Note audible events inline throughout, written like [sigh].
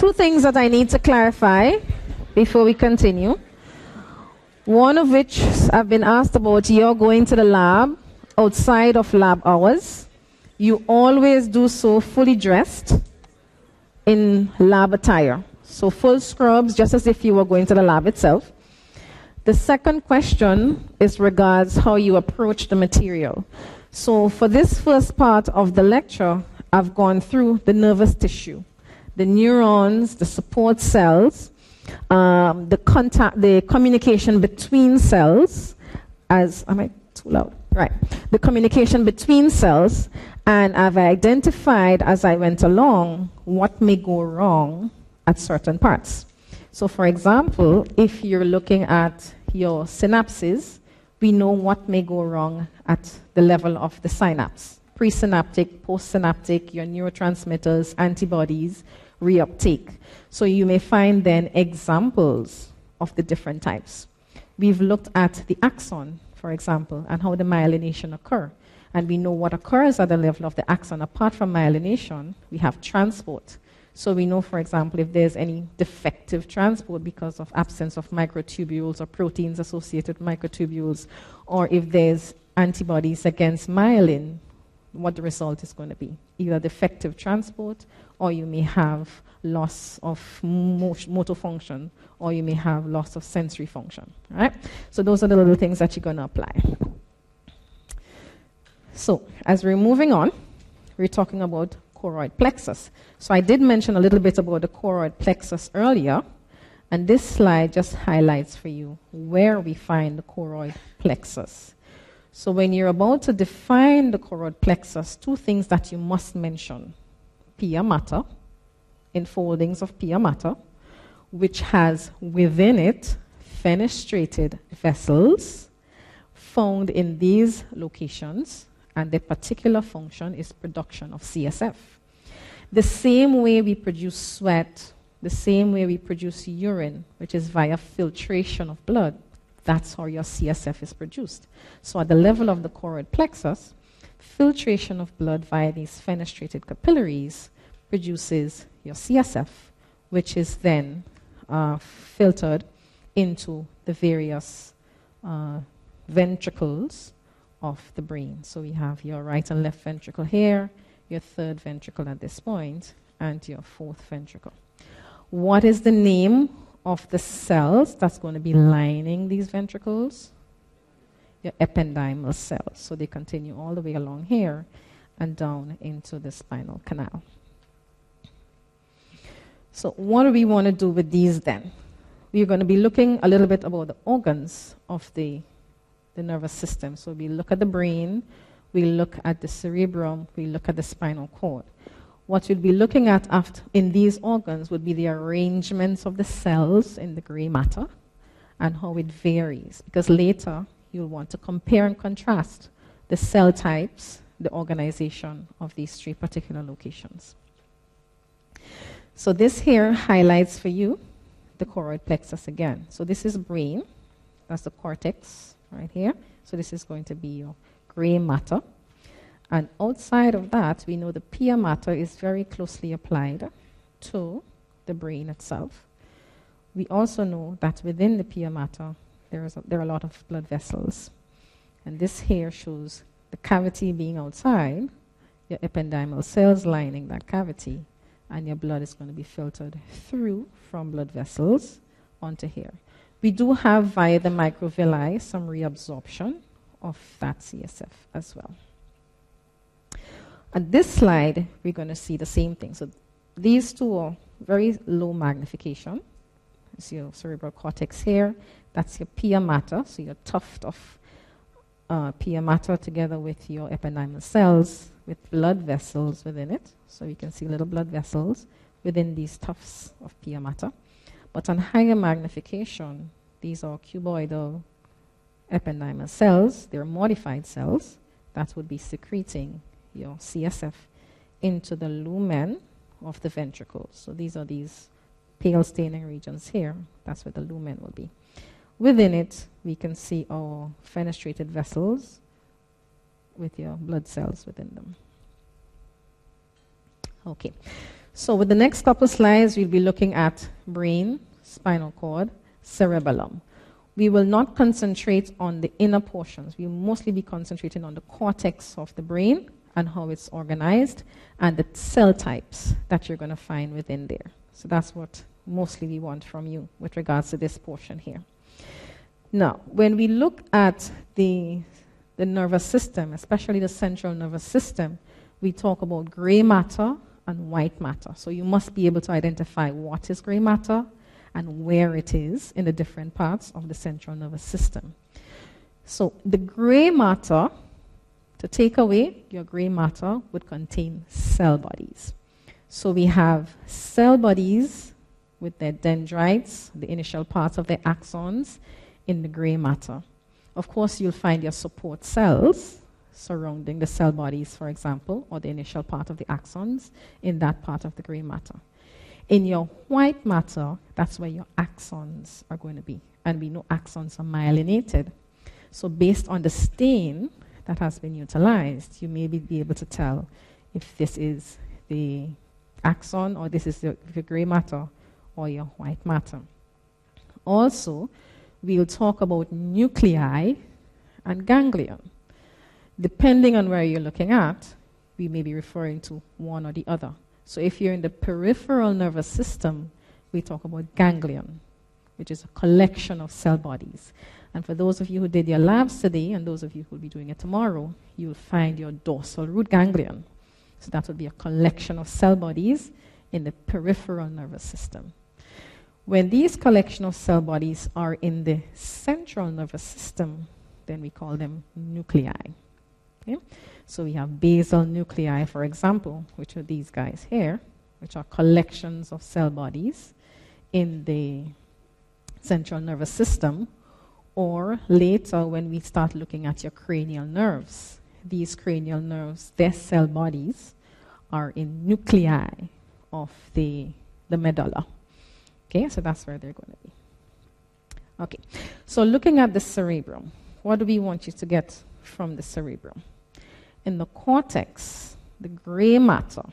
Two things that I need to clarify before we continue. One of which I've been asked about you're going to the lab outside of lab hours. You always do so fully dressed in lab attire. So full scrubs, just as if you were going to the lab itself. The second question is regards how you approach the material. So for this first part of the lecture, I've gone through the nervous tissue, the neurons, the support cells, um, the contact, the communication between cells, as am I too loud? Right, the communication between cells, and I've identified as I went along what may go wrong at certain parts. So, for example, if you're looking at your synapses, we know what may go wrong at the level of the synapse presynaptic, postsynaptic, your neurotransmitters, antibodies, reuptake. So you may find then examples of the different types. We've looked at the axon, for example, and how the myelination occur. And we know what occurs at the level of the axon. Apart from myelination, we have transport. So we know, for example, if there's any defective transport because of absence of microtubules or proteins associated with microtubules, or if there's antibodies against myelin, what the result is going to be. Either defective transport, or you may have loss of motor function, or you may have loss of sensory function. Right? So those are the little things that you're going to apply. So as we're moving on, we're talking about choroid plexus. So I did mention a little bit about the choroid plexus earlier, and this slide just highlights for you where we find the choroid plexus. So when you're about to define the choroid plexus, two things that you must mention. Pia mater, enfoldings of pia mater, which has within it fenestrated vessels found in these locations and their particular function is production of CSF. The same way we produce sweat, the same way we produce urine, which is via filtration of blood, that's how your CSF is produced. So at the level of the choroid plexus, filtration of blood via these fenestrated capillaries produces your CSF, which is then uh, filtered into the various uh, ventricles of the brain. So we have your right and left ventricle here, your third ventricle at this point, and your fourth ventricle. What is the name of the cells that's going to be lining these ventricles? Your ependymal cells. So they continue all the way along here and down into the spinal canal. So, what do we want to do with these then? We're going to be looking a little bit about the organs of the the nervous system. So we look at the brain, we look at the cerebrum, we look at the spinal cord. What you'll be looking at after, in these organs would be the arrangements of the cells in the gray matter and how it varies. Because later you'll want to compare and contrast the cell types, the organization of these three particular locations. So this here highlights for you the choroid plexus again. So this is brain, that's the cortex, right here. So this is going to be your gray matter. And outside of that, we know the pia mater is very closely applied to the brain itself. We also know that within the pia mater, there, is a, there are a lot of blood vessels. And this here shows the cavity being outside, your ependymal cells lining that cavity, and your blood is going to be filtered through from blood vessels onto here. We do have via the microvilli some reabsorption of that CSF as well. On this slide, we're going to see the same thing. So these two are very low magnification. See your cerebral cortex here. That's your pia mater, so your tuft of uh, pia mater together with your ependymal cells with blood vessels within it. So you can see little blood vessels within these tufts of pia mater. But on higher magnification, these are cuboidal ependymal cells. They're modified cells that would be secreting your CSF into the lumen of the ventricles. So these are these pale staining regions here. That's where the lumen will be. Within it, we can see our fenestrated vessels with your blood cells within them. Okay. So, with the next couple slides, we'll be looking at brain, spinal cord, cerebellum. We will not concentrate on the inner portions. We'll mostly be concentrating on the cortex of the brain and how it's organized and the cell types that you're going to find within there. So that's what mostly we want from you with regards to this portion here. Now, when we look at the, the nervous system, especially the central nervous system, we talk about gray matter and white matter. So you must be able to identify what is gray matter and where it is in the different parts of the central nervous system. So the gray matter, to take away your gray matter, would contain cell bodies. So we have cell bodies with their dendrites, the initial parts of their axons, in the gray matter. Of course, you'll find your support cells surrounding the cell bodies, for example, or the initial part of the axons in that part of the gray matter. In your white matter, that's where your axons are going to be. And we know axons are myelinated. So, based on the stain that has been utilized, you may be able to tell if this is the axon or this is the, the gray matter or your white matter. Also, we'll talk about nuclei and ganglion. Depending on where you're looking at, we may be referring to one or the other. So if you're in the peripheral nervous system, we talk about ganglion, which is a collection of cell bodies. And for those of you who did your labs today, and those of you who will be doing it tomorrow, you'll find your dorsal root ganglion. So that would be a collection of cell bodies in the peripheral nervous system. When these collection of cell bodies are in the central nervous system, then we call them nuclei. Okay? So we have basal nuclei, for example, which are these guys here, which are collections of cell bodies in the central nervous system, or later when we start looking at your cranial nerves. These cranial nerves, their cell bodies, are in nuclei of the, the medulla. Okay, so that's where they're going to be. Okay, so looking at the cerebrum, what do we want you to get from the cerebrum? In the cortex, the gray matter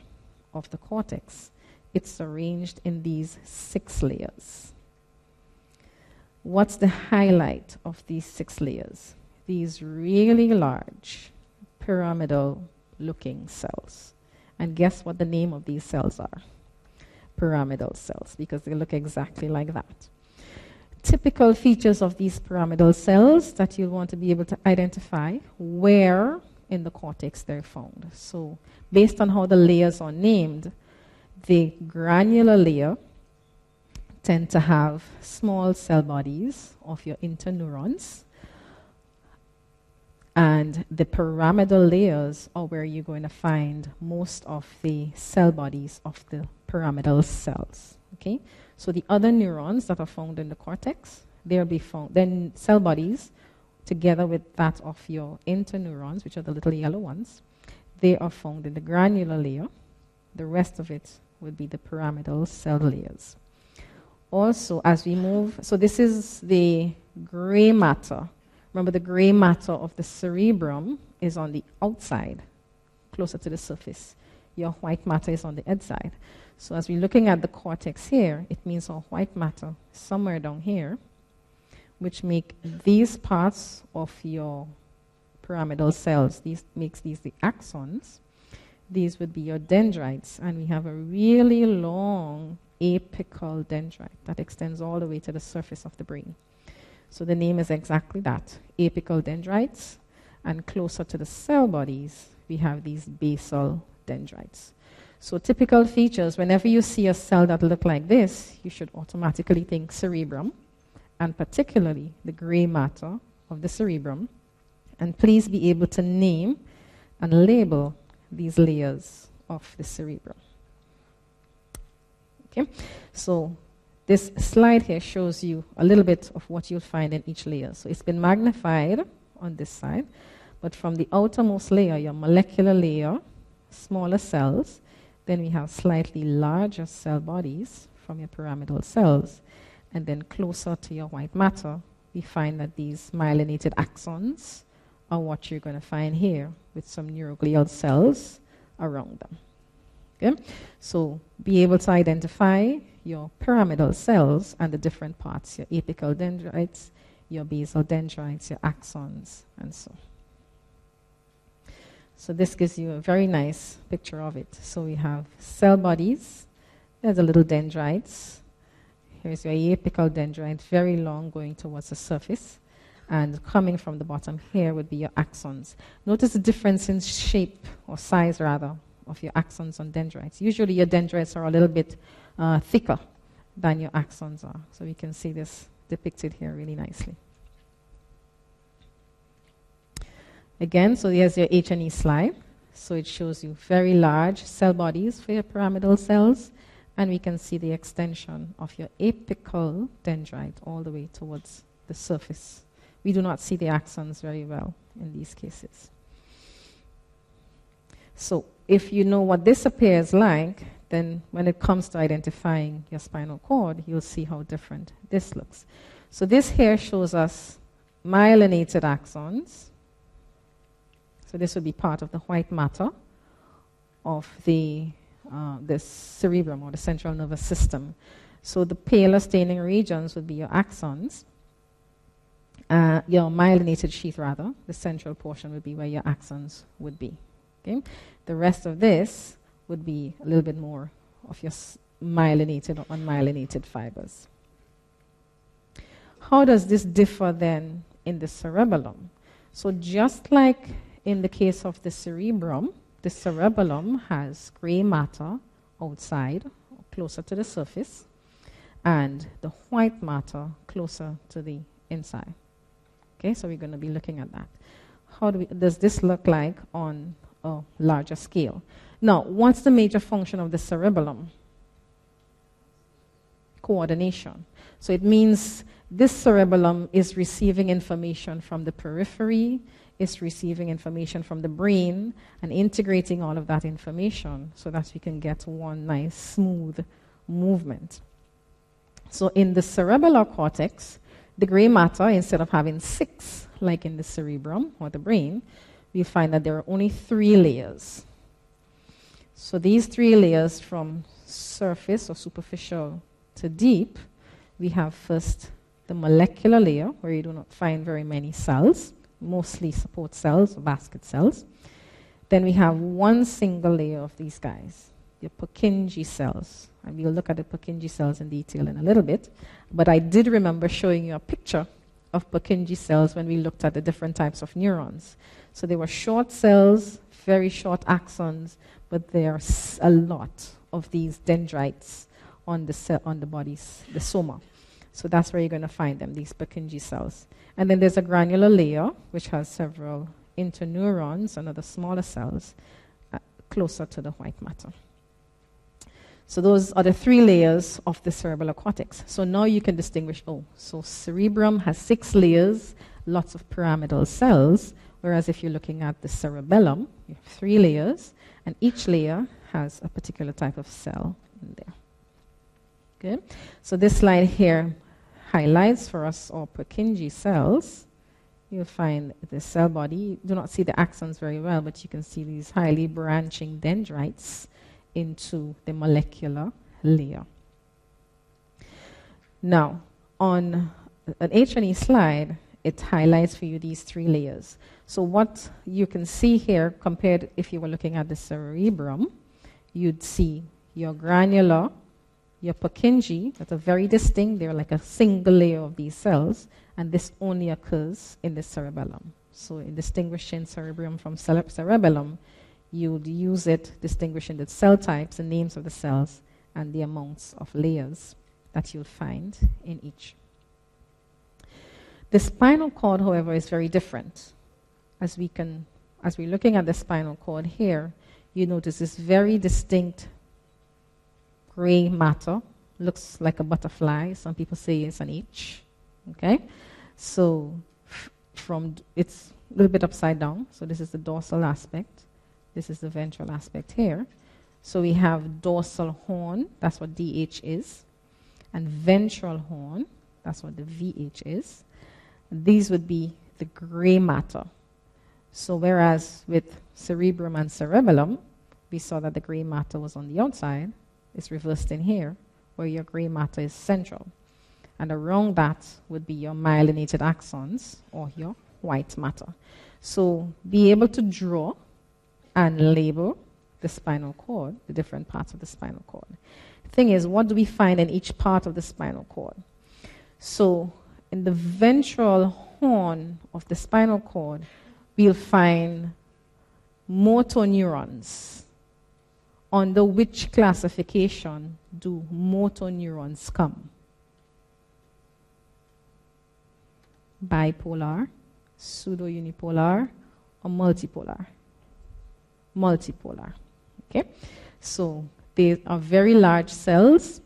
of the cortex, it's arranged in these six layers. What's the highlight of these six layers? These really large pyramidal looking cells. And guess what the name of these cells are? pyramidal cells because they look exactly like that. Typical features of these pyramidal cells that you'll want to be able to identify where in the cortex they're found. So, based on how the layers are named, the granular layer tend to have small cell bodies of your interneurons. And the pyramidal layers are where you're going to find most of the cell bodies of the pyramidal cells. Okay? So the other neurons that are found in the cortex, they'll be found, then cell bodies, together with that of your interneurons, which are the little yellow ones, they are found in the granular layer. The rest of it would be the pyramidal cell layers. Also, as we move, so this is the gray matter. Remember, the gray matter of the cerebrum is on the outside, closer to the surface. Your white matter is on the inside. So as we're looking at the cortex here, it means our white matter somewhere down here, which make these parts of your pyramidal cells, these makes these the axons. These would be your dendrites, and we have a really long apical dendrite that extends all the way to the surface of the brain. So the name is exactly that, apical dendrites, and closer to the cell bodies, we have these basal dendrites. So typical features, whenever you see a cell that look like this, you should automatically think cerebrum, and particularly the gray matter of the cerebrum. And please be able to name and label these layers of the cerebrum. Okay, so this slide here shows you a little bit of what you'll find in each layer. So it's been magnified on this side, but from the outermost layer, your molecular layer, smaller cells, then we have slightly larger cell bodies from your pyramidal cells. And then closer to your white matter, we find that these myelinated axons are what you're going to find here with some neuroglial cells around them. Okay? So be able to identify your pyramidal cells and the different parts, your apical dendrites, your basal dendrites, your axons, and so. So this gives you a very nice picture of it. So we have cell bodies. There's a little dendrites. Here's your apical dendrite, very long, going towards the surface. And coming from the bottom here would be your axons. Notice the difference in shape, or size rather, of your axons and dendrites. Usually your dendrites are a little bit uh, thicker than your axons are. So we can see this depicted here really nicely. Again, so here's your H&E slide. So it shows you very large cell bodies for your pyramidal cells, and we can see the extension of your apical dendrite all the way towards the surface. We do not see the axons very well in these cases. So if you know what this appears like, then when it comes to identifying your spinal cord, you'll see how different this looks. So this here shows us myelinated axons. So this would be part of the white matter of the uh, this cerebrum or the central nervous system. So the paler staining regions would be your axons. Uh, your myelinated sheath, rather, the central portion would be where your axons would be. Okay? The rest of this would be a little bit more of your myelinated or unmyelinated fibers. How does this differ then in the cerebellum? So, just like in the case of the cerebrum, the cerebellum has gray matter outside, closer to the surface, and the white matter closer to the inside. Okay, so we're going to be looking at that. How do we, does this look like on a larger scale? Now, what's the major function of the cerebellum? Coordination. So it means this cerebellum is receiving information from the periphery, is receiving information from the brain, and integrating all of that information so that we can get one nice, smooth movement. So in the cerebellar cortex, the gray matter, instead of having six, like in the cerebrum or the brain, we find that there are only three layers. So these three layers from surface or superficial to deep, we have first the molecular layer, where you do not find very many cells, mostly support cells or basket cells. Then we have one single layer of these guys, the Purkinje cells. And we'll look at the Purkinje cells in detail in a little bit. But I did remember showing you a picture of Purkinje cells when we looked at the different types of neurons. So they were short cells, very short axons, but there are a lot of these dendrites on the, cell, on the body's, the soma. So that's where you're going to find them, these Purkinje cells. And then there's a granular layer, which has several interneurons and other smaller cells uh, closer to the white matter. So those are the three layers of the cerebral cortex. So now you can distinguish, oh, so cerebrum has six layers, lots of pyramidal cells, whereas if you're looking at the cerebellum, you have three layers, and each layer has a particular type of cell in there. Okay? So this slide here highlights for us our Purkinje cells. You'll find the cell body. You do not see the axons very well, but you can see these highly branching dendrites into the molecular layer. Now, on an H&E slide, it highlights for you these three layers. So what you can see here, compared if you were looking at the cerebrum, you'd see your granular, your Purkinje, that are very distinct. They're like a single layer of these cells, and this only occurs in the cerebellum. So in distinguishing cerebrum from cere- cerebellum, you would use it distinguishing the cell types, and names of the cells, and the amounts of layers that you'll find in each. The spinal cord, however, is very different. As we can, as we're looking at the spinal cord here, you notice this very distinct gray matter. Looks like a butterfly. Some people say it's an H. Okay, so from it's a little bit upside down. So this is the dorsal aspect. This is the ventral aspect here. So we have dorsal horn, that's what DH is, and ventral horn, that's what the VH is. These would be the gray matter. So whereas with cerebrum and cerebellum, we saw that the gray matter was on the outside. It's reversed in here, where your gray matter is central. And around that would be your myelinated axons or your white matter. So be able to draw and label the spinal cord, the different parts of the spinal cord. Thing is, what do we find in each part of the spinal cord? So in the ventral horn of the spinal cord, we'll find motor neurons. Under which classification do motor neurons come? Bipolar, pseudo-unipolar, or multipolar? Multipolar. Okay? So they are very large cells,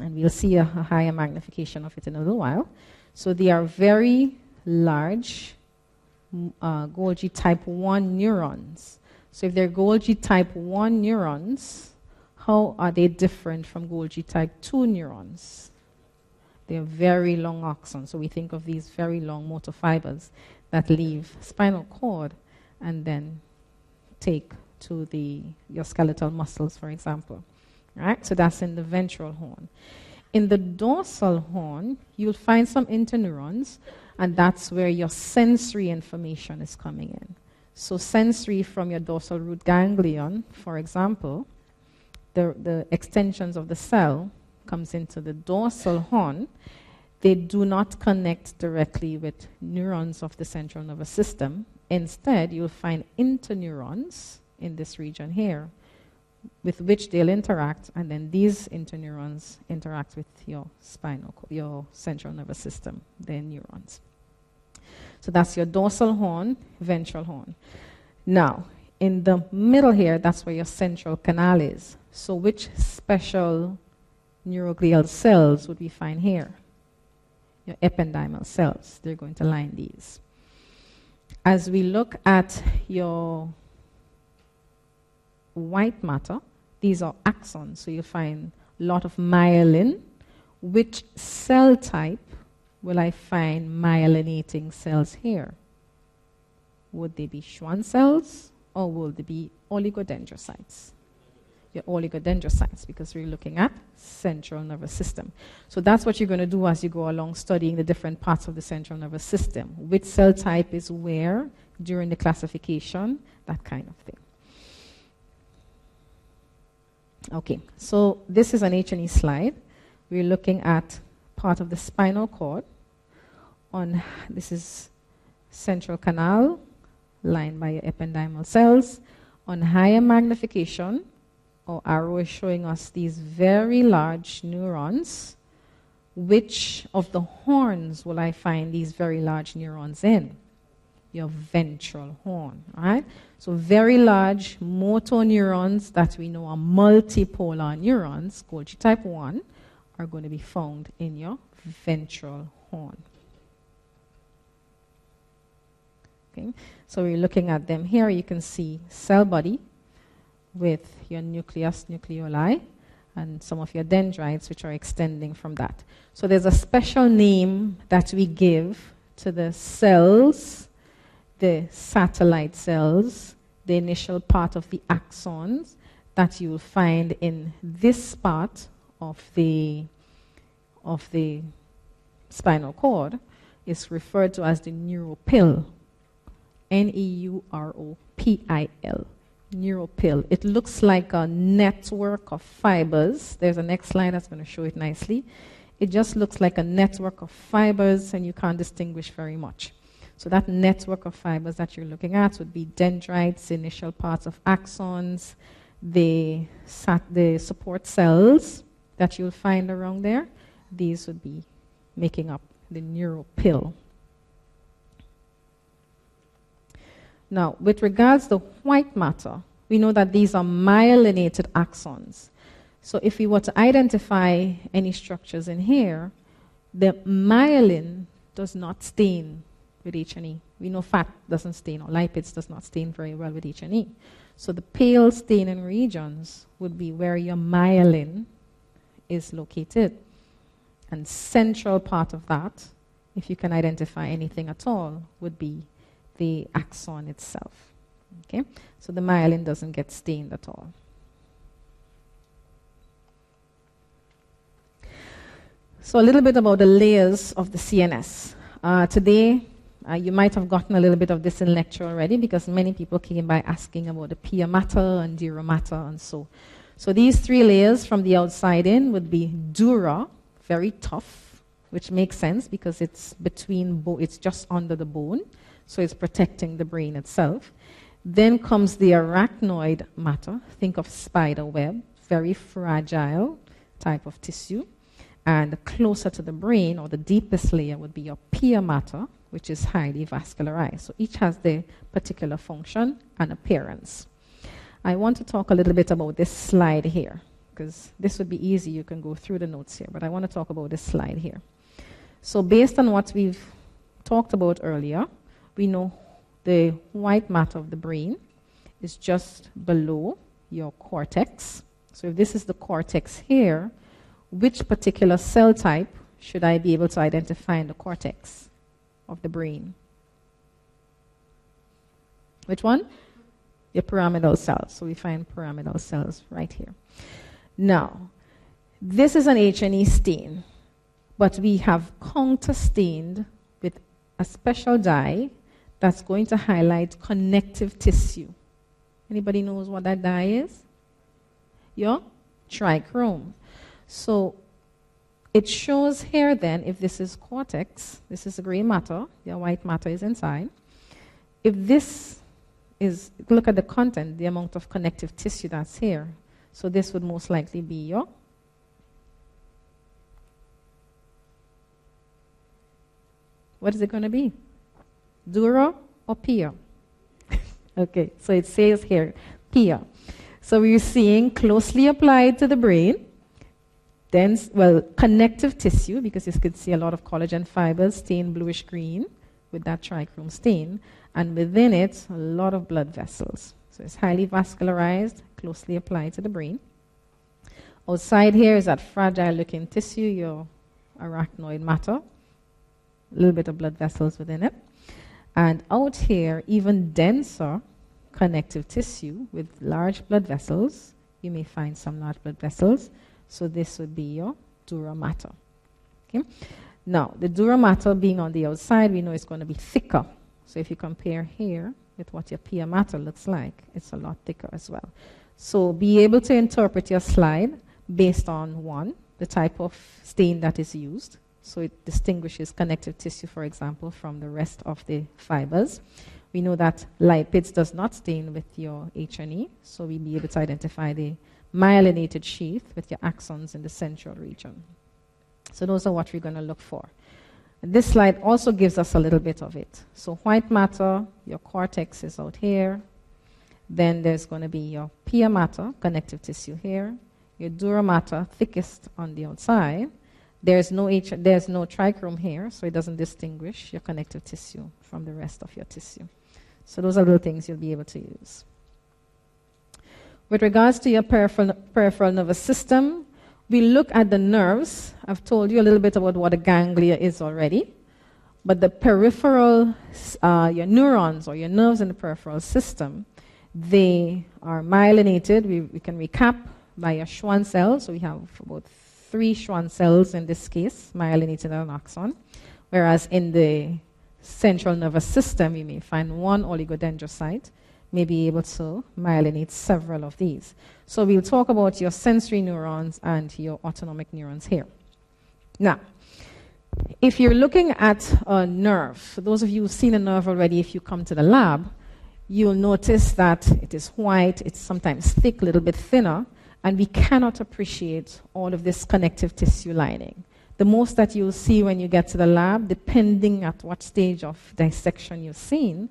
and we'll see a, a higher magnification of it in a little while. So they are very large uh, Golgi type 1 neurons. So if they're Golgi type 1 neurons, how are they different from Golgi type 2 neurons? They're very long axons. So we think of these very long motor fibers that leave spinal cord and then take to the your skeletal muscles, for example. Right? So that's in the ventral horn. In the dorsal horn, you'll find some interneurons, and that's where your sensory information is coming in. So, sensory from your dorsal root ganglion, for example, the, the extensions of the cell comes into the dorsal horn. They do not connect directly with neurons of the central nervous system. Instead, you'll find interneurons in this region here with which they'll interact, and then these interneurons interact with your spinal, your central nervous system, their neurons. So that's your dorsal horn, ventral horn. Now, in the middle here, that's where your central canal is. So, which special neuroglial cells would we find here? Your ependymal cells. They're going to line these. As we look at your white matter, these are axons. So you find a lot of myelin. Which cell type will I find myelinating cells here? Would they be Schwann cells or will they be oligodendrocytes? Your oligodendrocytes, because we're looking at central nervous system. So that's what you're going to do as you go along studying the different parts of the central nervous system. Which cell type is where during the classification, that kind of thing. Okay, so this is an H&E slide. We're looking at part of the spinal cord. On this is central canal lined by your ependymal cells. On higher magnification, our arrow is showing us these very large neurons. Which of the horns will I find these very large neurons in? Your ventral horn, right? So very large motor neurons that we know are multipolar neurons, Golgi type 1, are going to be found in your ventral horn. Okay, so we're looking at them here. You can see cell body with your nucleus, nucleoli, and some of your dendrites, which are extending from that. So there's a special name that we give to the cells, the satellite cells, the initial part of the axons that you will find in this part of the, of the spinal cord is referred to as the neuropil. N E U R O P I L. Neuropil. It looks like a network of fibers. There's a next slide that's going to show it nicely. It just looks like a network of fibers, and you can't distinguish very much. So that network of fibers that you're looking at would be dendrites, initial parts of axons, the, the support cells that you'll find around there. These would be making up the neuropil. Now, with regards to white matter, we know that these are myelinated axons. So if we were to identify any structures in here, the myelin does not stain with H&E. We know fat doesn't stain or lipids does not stain very well with H&E. So the pale staining regions would be where your myelin is located. And central part of that, if you can identify anything at all, would be the axon itself. Okay, so the myelin doesn't get stained at all. So, a little bit about the layers of the CNS. Uh, today, uh, you might have gotten a little bit of this in lecture already because many people came by asking about the pia mater and dura mater and so. So, these three layers from the outside in would be dura, very tough, which makes sense because it's between, bo- it's just under the bone, so it's protecting the brain itself. Then comes the arachnoid mater. Think of spider web, very fragile type of tissue. And closer to the brain, or the deepest layer, would be your pia mater, which is highly vascularized. So each has their particular function and appearance. I want to talk a little bit about this slide here, because this would be easy. You can go through the notes here, but I want to talk about this slide here. So, based on what we've talked about earlier, we know the white matter of the brain is just below your cortex. So, if this is the cortex here, which particular cell type should I be able to identify in the cortex of the brain? Which one? Your pyramidal cells. So we find pyramidal cells right here. Now, this is an H&E stain, but we have counterstained with a special dye that's going to highlight connective tissue. Anybody knows what that dye is? Yeah? Trichrome. So it shows here then if this is cortex, this is gray matter, your white matter is inside. If this is, look at the content, the amount of connective tissue that's here. So this would most likely be your What is it going to be? Dura or pia? [laughs] okay, so it says here, pia. So we're seeing closely applied to the brain dense, well, connective tissue, because you could see a lot of collagen fibers stained bluish green with that trichrome stain, and within it, a lot of blood vessels. So it's highly vascularized, closely applied to the brain. Outside here is that fragile looking tissue, your arachnoid mater, a little bit of blood vessels within it. And out here, even denser connective tissue with large blood vessels. You may find some large blood vessels so this would be your dura mater. Okay? Now, the dura mater being on the outside, we know it's going to be thicker. So if you compare here with what your pia mater looks like, it's a lot thicker as well. So be able to interpret your slide based on one, the type of stain that is used. So it distinguishes connective tissue, for example, from the rest of the fibers. We know that lipids does not stain with your H&E, so we'll be able to identify the myelinated sheath with your axons in the central region. So those are what we're going to look for. This slide also gives us a little bit of it. So white matter, your cortex is out here. Then there's going to be your pia mater, connective tissue here. Your dura mater, thickest on the outside. There's no, H, there's no trichrome here, so it doesn't distinguish your connective tissue from the rest of your tissue. So those are little things you'll be able to use. With regards to your peripheral, peripheral nervous system, we look at the nerves. I've told you a little bit about what a ganglia is already. But the peripheral, uh, your neurons or your nerves in the peripheral system, they are myelinated. We, we can recap by your Schwann cells. So we have about three Schwann cells in this case, myelinated an axon. Whereas in the central nervous system, you may find one oligodendrocyte may be able to myelinate several of these. So we'll talk about your sensory neurons and your autonomic neurons here. Now, if you're looking at a nerve, for those of you who've seen a nerve already, if you come to the lab, you'll notice that it is white, it's sometimes thick, a little bit thinner, and we cannot appreciate all of this connective tissue lining. The most that you'll see when you get to the lab, depending at what stage of dissection you've seen,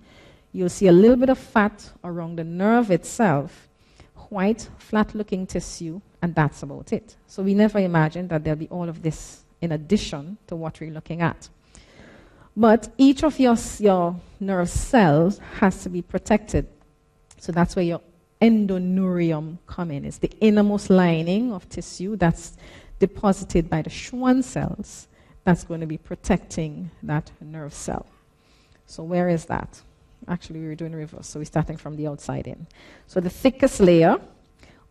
You'll see a little bit of fat around the nerve itself, white, flat looking tissue, and that's about it. So we never imagined that there'll be all of this in addition to what we're looking at. But each of your, your nerve cells has to be protected. So that's where your endoneurium come. It's the innermost lining of tissue that's deposited by the Schwann cells that's going to be protecting that nerve cell. So where is that? Actually, we were doing reverse, so we're starting from the outside in. So the thickest layer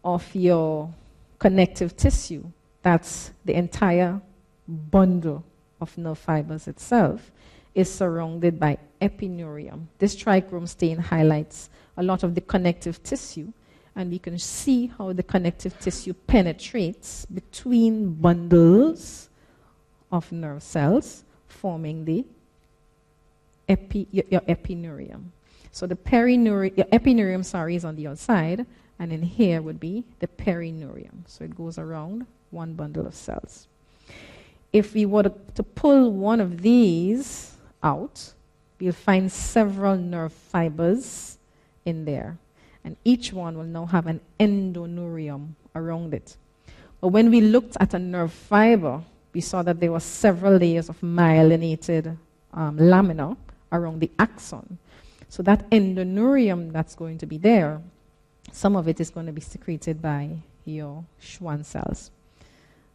of your connective tissue, that's the entire bundle of nerve fibers itself, is surrounded by epineurium. This trichrome stain highlights a lot of the connective tissue, and we can see how the connective tissue penetrates between bundles of nerve cells, forming the epi, your, your epineurium. So the perineurium, epineurium, sorry, is on the outside, and in here would be the perineurium. So it goes around one bundle of cells. If we were to, to pull one of these out, we'll find several nerve fibers in there. And each one will now have an endoneurium around it. But when we looked at a nerve fiber, we saw that there were several layers of myelinated um, lamina around the axon. So that endoneurium that's going to be there, some of it is going to be secreted by your Schwann cells.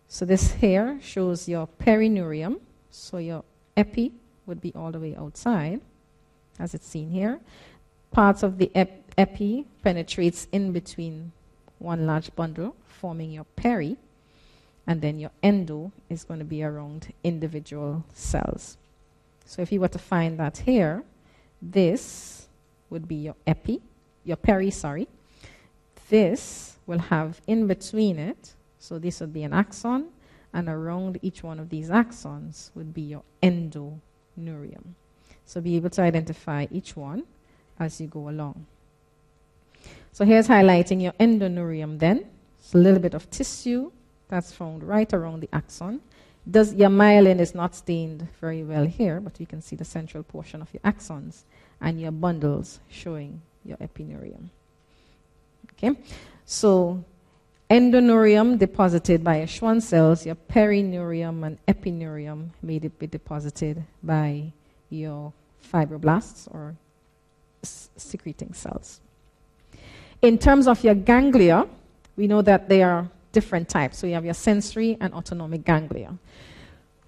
So this here shows your perineurium. So your epi would be all the way outside, as it's seen here. Parts of the ep epi penetrates in between one large bundle, forming your peri, and then your endo is going to be around individual cells. So if you were to find that here, this would be your epi, your peri, sorry. This will have in between it, so this would be an axon, and around each one of these axons would be your endoneurium. So be able to identify each one as you go along. So here's highlighting your endoneurium then. It's a little bit of tissue that's found right around the axon. Does, your myelin is not stained very well here, but you can see the central portion of your axons and your bundles showing your epineurium. Okay, so endoneurium deposited by your Schwann cells, your perineurium and epineurium may be deposited by your fibroblasts or secreting cells. In terms of your ganglia, we know that they are different types. So you have your sensory and autonomic ganglia.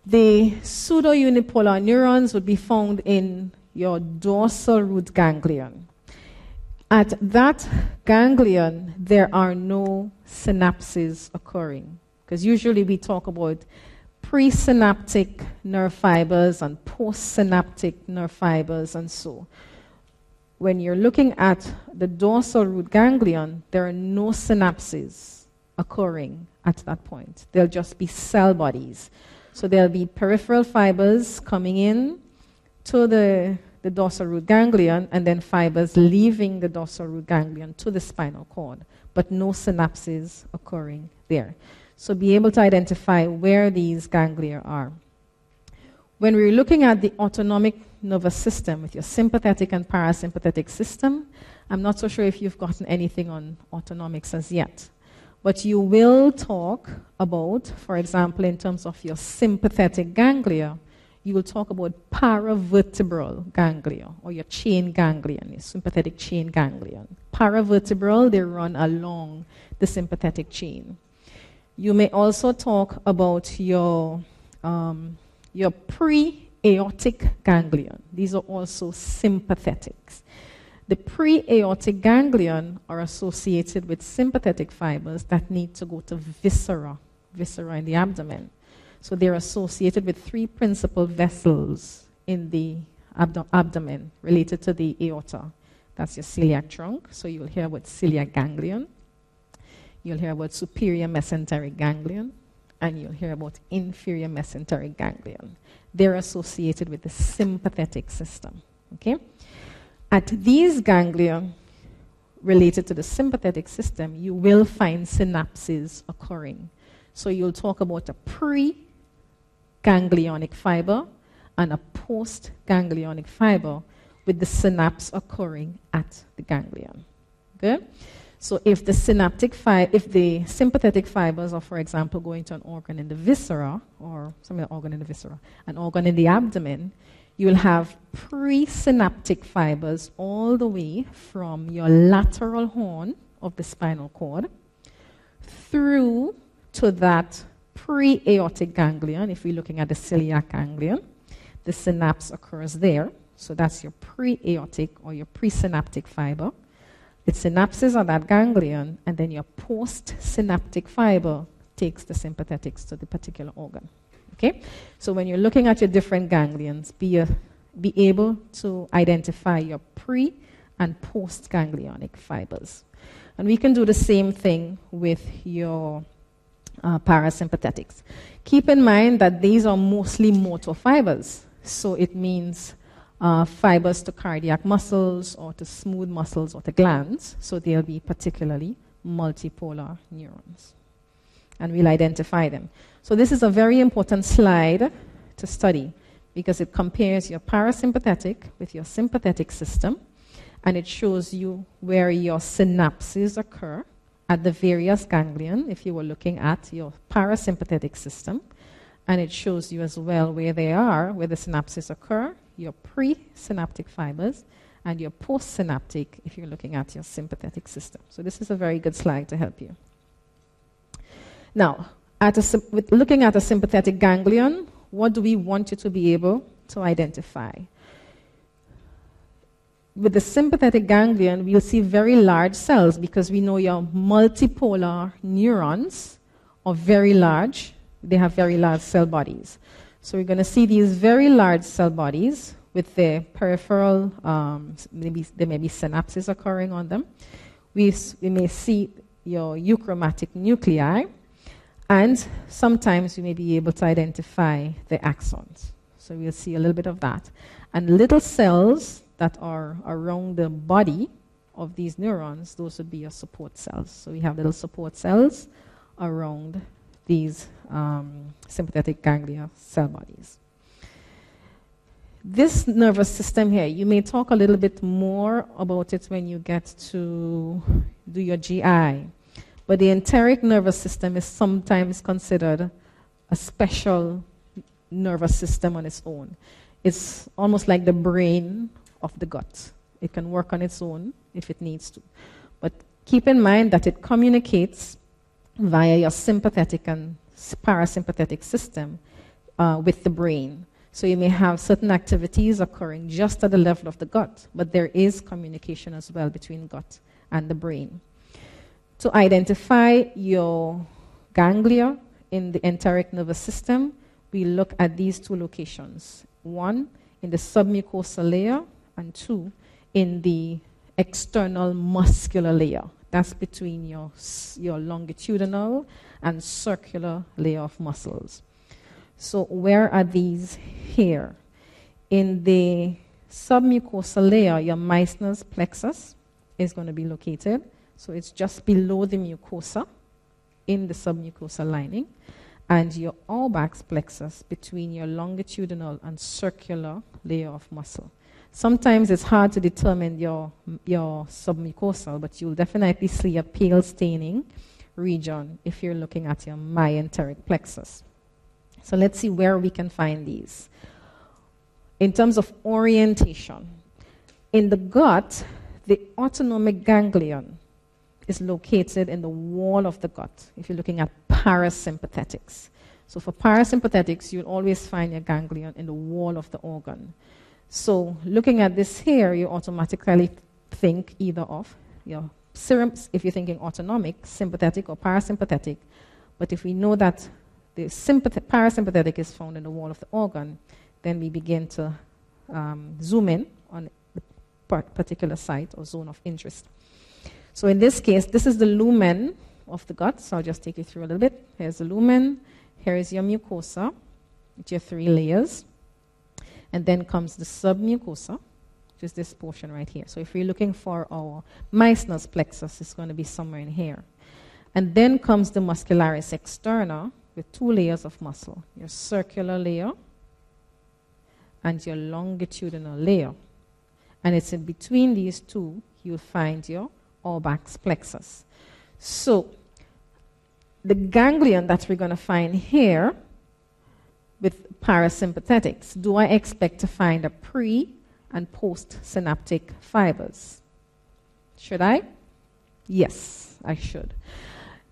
The pseudo-unipolar neurons would be found in your dorsal root ganglion. At that ganglion, there are no synapses occurring. Because usually we talk about presynaptic nerve fibers and postsynaptic nerve fibers and so when you're looking at the dorsal root ganglion, there are no synapses occurring at that point. They'll just be cell bodies. So there'll be peripheral fibers coming in to the, the dorsal root ganglion and then fibers leaving the dorsal root ganglion to the spinal cord, but no synapses occurring there. So be able to identify where these ganglia are. When we're looking at the autonomic nervous system with your sympathetic and parasympathetic system, I'm not so sure if you've gotten anything on autonomics as yet. But you will talk about, for example, in terms of your sympathetic ganglia, you will talk about paravertebral ganglia or your chain ganglion, your sympathetic chain ganglion. Paravertebral, they run along the sympathetic chain. You may also talk about your um, your pre-aortic ganglion. These are also sympathetics. The pre-aortic ganglion are associated with sympathetic fibers that need to go to viscera, viscera in the abdomen. So they're associated with three principal vessels in the abdo- abdomen related to the aorta. That's your celiac trunk. So you'll hear about celiac ganglion. You'll hear about superior mesenteric ganglion and you'll hear about inferior mesenteric ganglion. They're associated with the sympathetic system. Okay? At these ganglia related to the sympathetic system, you will find synapses occurring. So you'll talk about a pre ganglionic fiber and a post ganglionic fiber with the synapse occurring at the ganglion. Good? So if the synaptic fi- if the sympathetic fibers are, for example, going to an organ in the viscera or some organ in the viscera, an organ in the abdomen, you will have presynaptic fibers all the way from your lateral horn of the spinal cord through to that pre-aortic ganglion. If we're looking at the celiac ganglion, the synapse occurs there. So that's your pre-aortic or your presynaptic fiber. It synapses on that ganglion, and then your postsynaptic fiber takes the sympathetics to the particular organ. Okay? So when you're looking at your different ganglions, be, a, be able to identify your pre and post ganglionic fibers. And we can do the same thing with your uh, parasympathetics. Keep in mind that these are mostly motor fibers, so it means uh, fibers to cardiac muscles or to smooth muscles or to glands, so they'll be particularly multipolar neurons. And we'll identify them. So, this is a very important slide to study because it compares your parasympathetic with your sympathetic system and it shows you where your synapses occur at the various ganglion if you were looking at your parasympathetic system. And it shows you as well where they are, where the synapses occur, your presynaptic fibers, and your postsynaptic if you're looking at your sympathetic system. So this is a very good slide to help you. Now, with looking at a sympathetic ganglion, what do we want you to be able to identify? with the sympathetic ganglion, we'll see very large cells because we know your multipolar neurons are very large. They have very large cell bodies. So we're going to see these very large cell bodies with the peripheral, um, maybe there may be synapses occurring on them. We, we may see your euchromatic nuclei, and sometimes we may be able to identify the axons. So we'll see a little bit of that. And little cells that are around the body of these neurons, those would be your support cells. So we have little support cells around these um, sympathetic ganglia cell bodies. This nervous system here, you may talk a little bit more about it when you get to do your GI. But the enteric nervous system is sometimes considered a special nervous system on its own. It's almost like the brain of the gut. It can work on its own if it needs to. But keep in mind that it communicates via your sympathetic and parasympathetic system uh, with the brain. So you may have certain activities occurring just at the level of the gut, but there is communication as well between gut and the brain. To identify your ganglia in the enteric nervous system, we look at these two locations. One in the submucosal layer and two in the external muscular layer. That's between your, your longitudinal and circular layer of muscles. So, where are these here? In the submucosal layer, your Meissner's plexus is going to be located. So, it's just below the mucosa in the submucosal lining. And your Auerbach's plexus between your longitudinal and circular layer of muscle. Sometimes it's hard to determine your, your submucosal, but you'll definitely see a pale staining region if you're looking at your myenteric plexus. So let's see where we can find these. In terms of orientation, in the gut, the autonomic ganglion is located in the wall of the gut if you're looking at parasympathetics. So for parasympathetics, you'll always find your ganglion in the wall of the organ. So looking at this here, you automatically think either of your serum, if you're thinking autonomic, sympathetic, or parasympathetic. But if we know that the parasympathetic is found in the wall of the organ, then we begin to um, zoom in on the particular site or zone of interest. So in this case, this is the lumen of the gut. So I'll just take you through a little bit. Here's the lumen. Here is your mucosa your three layers. And then comes the submucosa, which is this portion right here. So if you're looking for our Meissner's plexus, it's going to be somewhere in here. And then comes the muscularis externa with two layers of muscle your circular layer and your longitudinal layer. And it's in between these two you'll find your Auerbach's plexus. So the ganglion that we're going to find here with parasympathetics, do I expect to find a pre and post synaptic fibers? Should I? Yes, I should.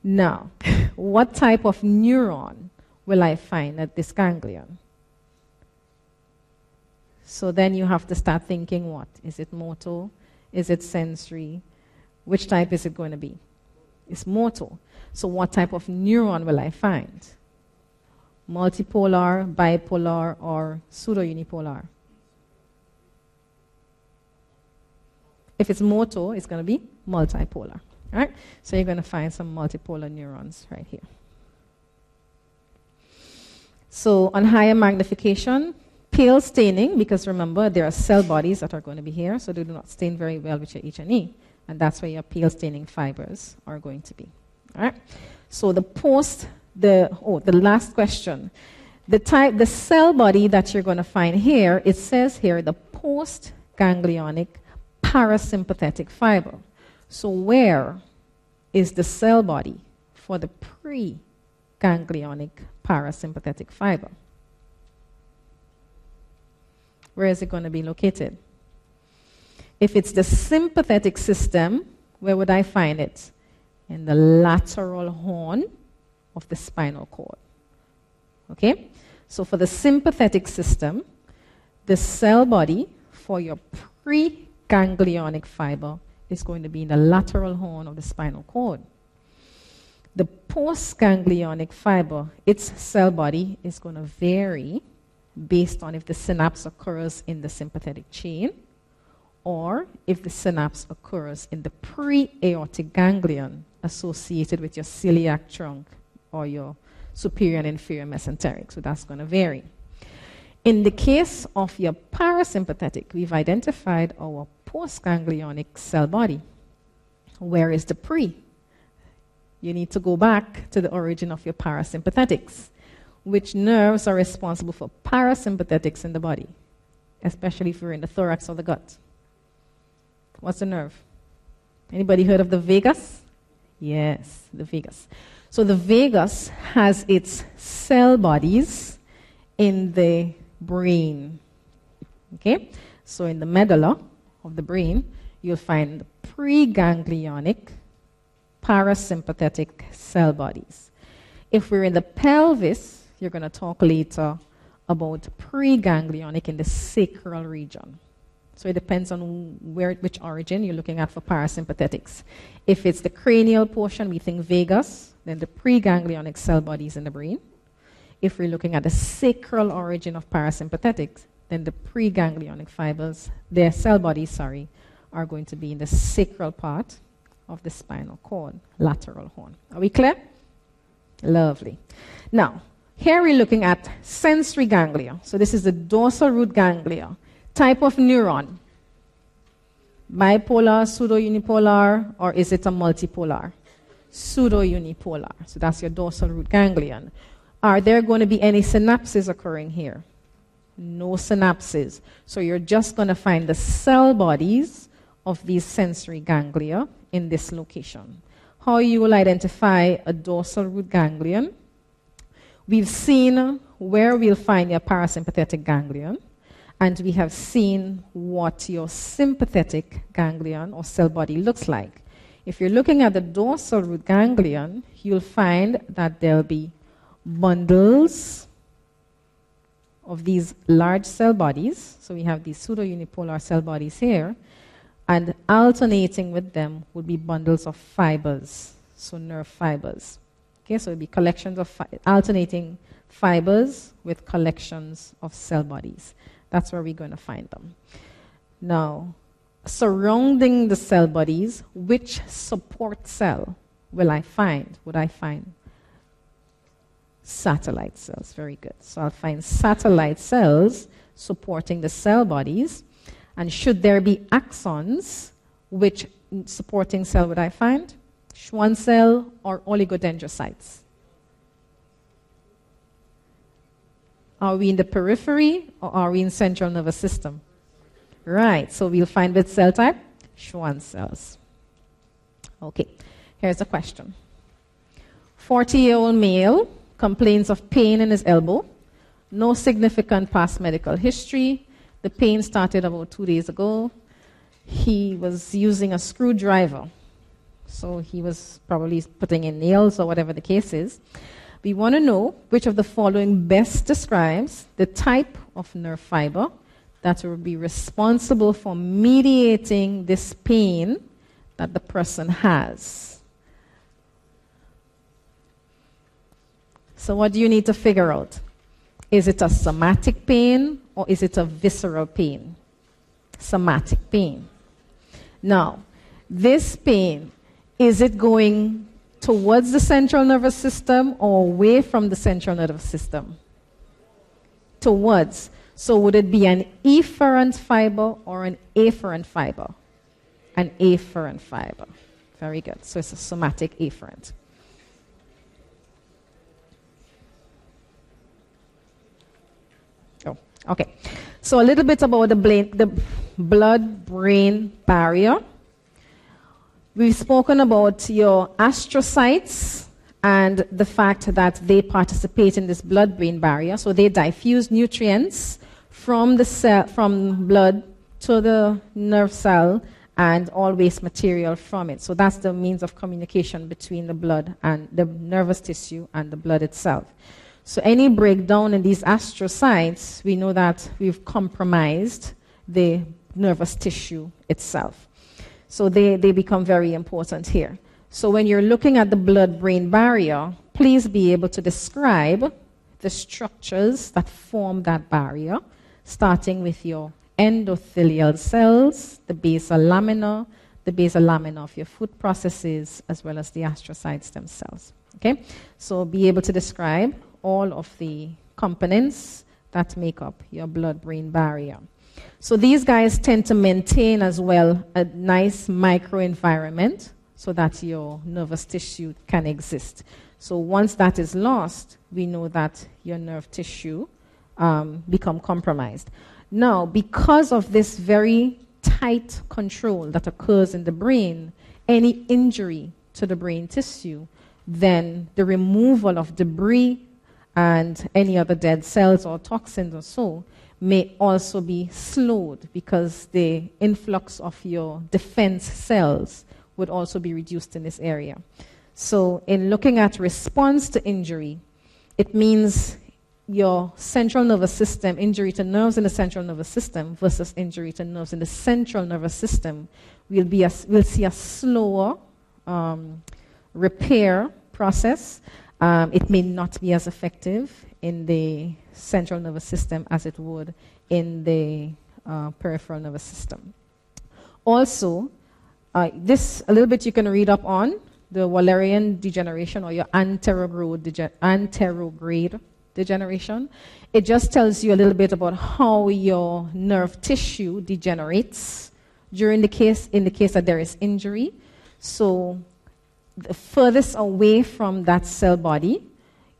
Now, [laughs] what type of neuron will I find at this ganglion? So then you have to start thinking what? Is it motor? Is it sensory? Which type is it going to be? It's motor. So what type of neuron will I find? Multipolar, bipolar, or pseudo-unipolar? If it's motor, it's going to be multipolar. Right? So you're going to find some multipolar neurons right here. So on higher magnification, pale staining, because remember there are cell bodies that are going to be here, so they do not stain very well with your H&E. And that's where your pale staining fibers are going to be. All right? So the post, the, oh, the last question. The type, the cell body that you're going to find here, it says here the post ganglionic parasympathetic fiber. So, where is the cell body for the pre-ganglionic parasympathetic fiber? Where is it going to be located? If it's the sympathetic system, where would I find it? In the lateral horn of the spinal cord. Okay? So for the sympathetic system, the cell body for your preganglionic fiber is going to be in the lateral horn of the spinal cord. The postganglionic fiber, its cell body is going to vary based on if the synapse occurs in the sympathetic chain or if the synapse occurs in the pre-aortic ganglion associated with your celiac trunk or your superior and inferior mesenteric. So that's going to vary. In the case of your parasympathetic, we've identified our postganglionic cell body. Where is the pre? You need to go back to the origin of your parasympathetics. Which nerves are responsible for parasympathetics in the body, especially if you're in the thorax or the gut? What's the nerve? Anybody heard of the vagus? Yes, the vagus. So the vagus has its cell bodies in the brain. Okay? So in the medulla, of the brain, you'll find the preganglionic parasympathetic cell bodies. If we're in the pelvis, you're going to talk later about preganglionic in the sacral region. So it depends on where, which origin you're looking at for parasympathetics. If it's the cranial portion, we think vagus, then the preganglionic cell bodies in the brain. If we're looking at the sacral origin of parasympathetics, then the preganglionic fibers, their cell bodies, sorry, are going to be in the sacral part of the spinal cord, lateral horn. Are we clear? Lovely. Now, here we're looking at sensory ganglia. So this is the dorsal root ganglia. Type of neuron. Bipolar, pseudo-unipolar, or is it a multipolar? Pseudo-unipolar. So that's your dorsal root ganglion. Are there going to be any synapses occurring here? no synapses. So you're just going to find the cell bodies of these sensory ganglia in this location. How you will identify a dorsal root ganglion. We've seen where we'll find your parasympathetic ganglion, and we have seen what your sympathetic ganglion or cell body looks like. If you're looking at the dorsal root ganglion, you'll find that there'll be bundles of these large cell bodies. So we have these pseudo-unipolar cell bodies here. And alternating with them would be bundles of fibers, so nerve fibers. Okay, so it would be collections of fi- alternating fibers with collections of cell bodies. That's where we're going to find them. Now, surrounding the cell bodies, which support cell will I find? Would I find satellite cells. Very good. So I'll find satellite cells supporting the cell bodies. And should there be axons, which supporting cell would I find? Schwann cell or oligodendrocytes? Are we in the periphery or are we in central nervous system? Right, so we'll find which cell type? Schwann cells. Okay, here's a question. 40 year old male complains of pain in his elbow. No significant past medical history. The pain started about two days ago. He was using a screwdriver. So he was probably putting in nails or whatever the case is. We want to know which of the following best describes the type of nerve fiber that will be responsible for mediating this pain that the person has. So, what do you need to figure out? Is it a somatic pain or is it a visceral pain? Somatic pain. Now, this pain, is it going towards the central nervous system or away from the central nervous system? Towards. So, would it be an efferent fiber or an afferent fiber? An afferent fiber. Very good. So, it's a somatic afferent. Oh, okay. So, a little bit about the, the blood brain barrier. We've spoken about your astrocytes and the fact that they participate in this blood brain barrier. So they diffuse nutrients from the cell, from blood to the nerve cell and all waste material from it. So that's the means of communication between the blood and the nervous tissue and the blood itself. So any breakdown in these astrocytes, we know that we've compromised the nervous tissue itself. So they, they become very important here. So when you're looking at the blood brain barrier, please be able to describe the structures that form that barrier, starting with your endothelial cells, the basal lamina, the basal lamina of your foot processes, as well as the astrocytes themselves. Okay? So be able to describe all of the components that make up your blood brain barrier. So these guys tend to maintain as well a nice microenvironment so that your nervous tissue can exist. So once that is lost, we know that your nerve tissue um, become compromised. Now, because of this very tight control that occurs in the brain, any injury to the brain tissue, then the removal of debris and any other dead cells or toxins or so may also be slowed because the influx of your defense cells would also be reduced in this area. So, in looking at response to injury, it means your central nervous system, injury to nerves in the central nervous system versus injury to nerves in the central nervous system, will be a, we'll see a slower um, repair process. Um, it may not be as effective in the central nervous system as it would in the uh, peripheral nervous system. Also, uh, this a little bit you can read up on the Wallerian degeneration or your anterograde, dege- anterograde degeneration. It just tells you a little bit about how your nerve tissue degenerates during the case in the case that there is injury. So the furthest away from that cell body,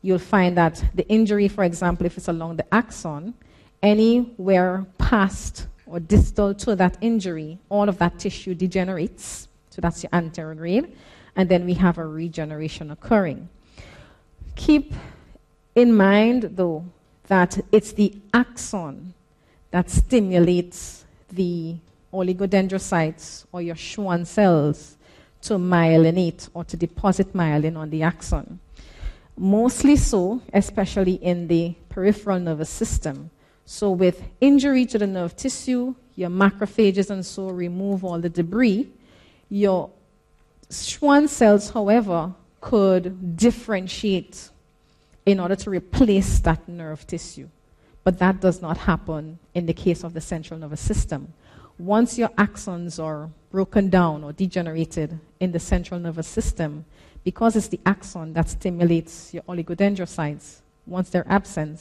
you'll find that the injury, for example, if it's along the axon, anywhere past or distal to that injury, all of that tissue degenerates. So that's your anterograde. And then we have a regeneration occurring. Keep in mind, though, that it's the axon that stimulates the oligodendrocytes or your Schwann cells to myelinate or to deposit myelin on the axon mostly so, especially in the peripheral nervous system. So, with injury to the nerve tissue, your macrophages and so remove all the debris. Your Schwann cells, however, could differentiate in order to replace that nerve tissue. But that does not happen in the case of the central nervous system. Once your axons are broken down or degenerated in the central nervous system, because it's the axon that stimulates your oligodendrocytes, once they're absent,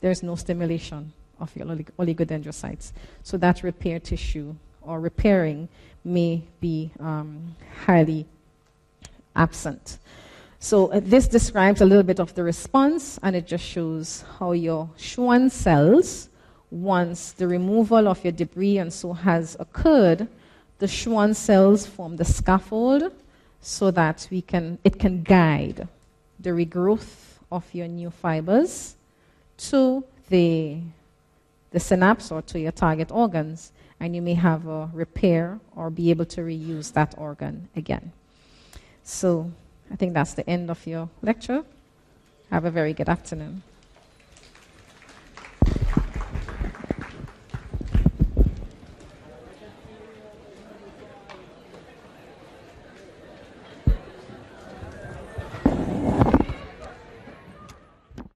there's no stimulation of your oligodendrocytes. So that repair tissue or repairing may be um, highly absent. So uh, this describes a little bit of the response, and it just shows how your Schwann cells, once the removal of your debris and so has occurred, the Schwann cells form the scaffold so that we can, it can guide the regrowth of your new fibers to the, the synapse or to your target organs, and you may have a repair or be able to reuse that organ again. So I think that's the end of your lecture. Have a very good afternoon.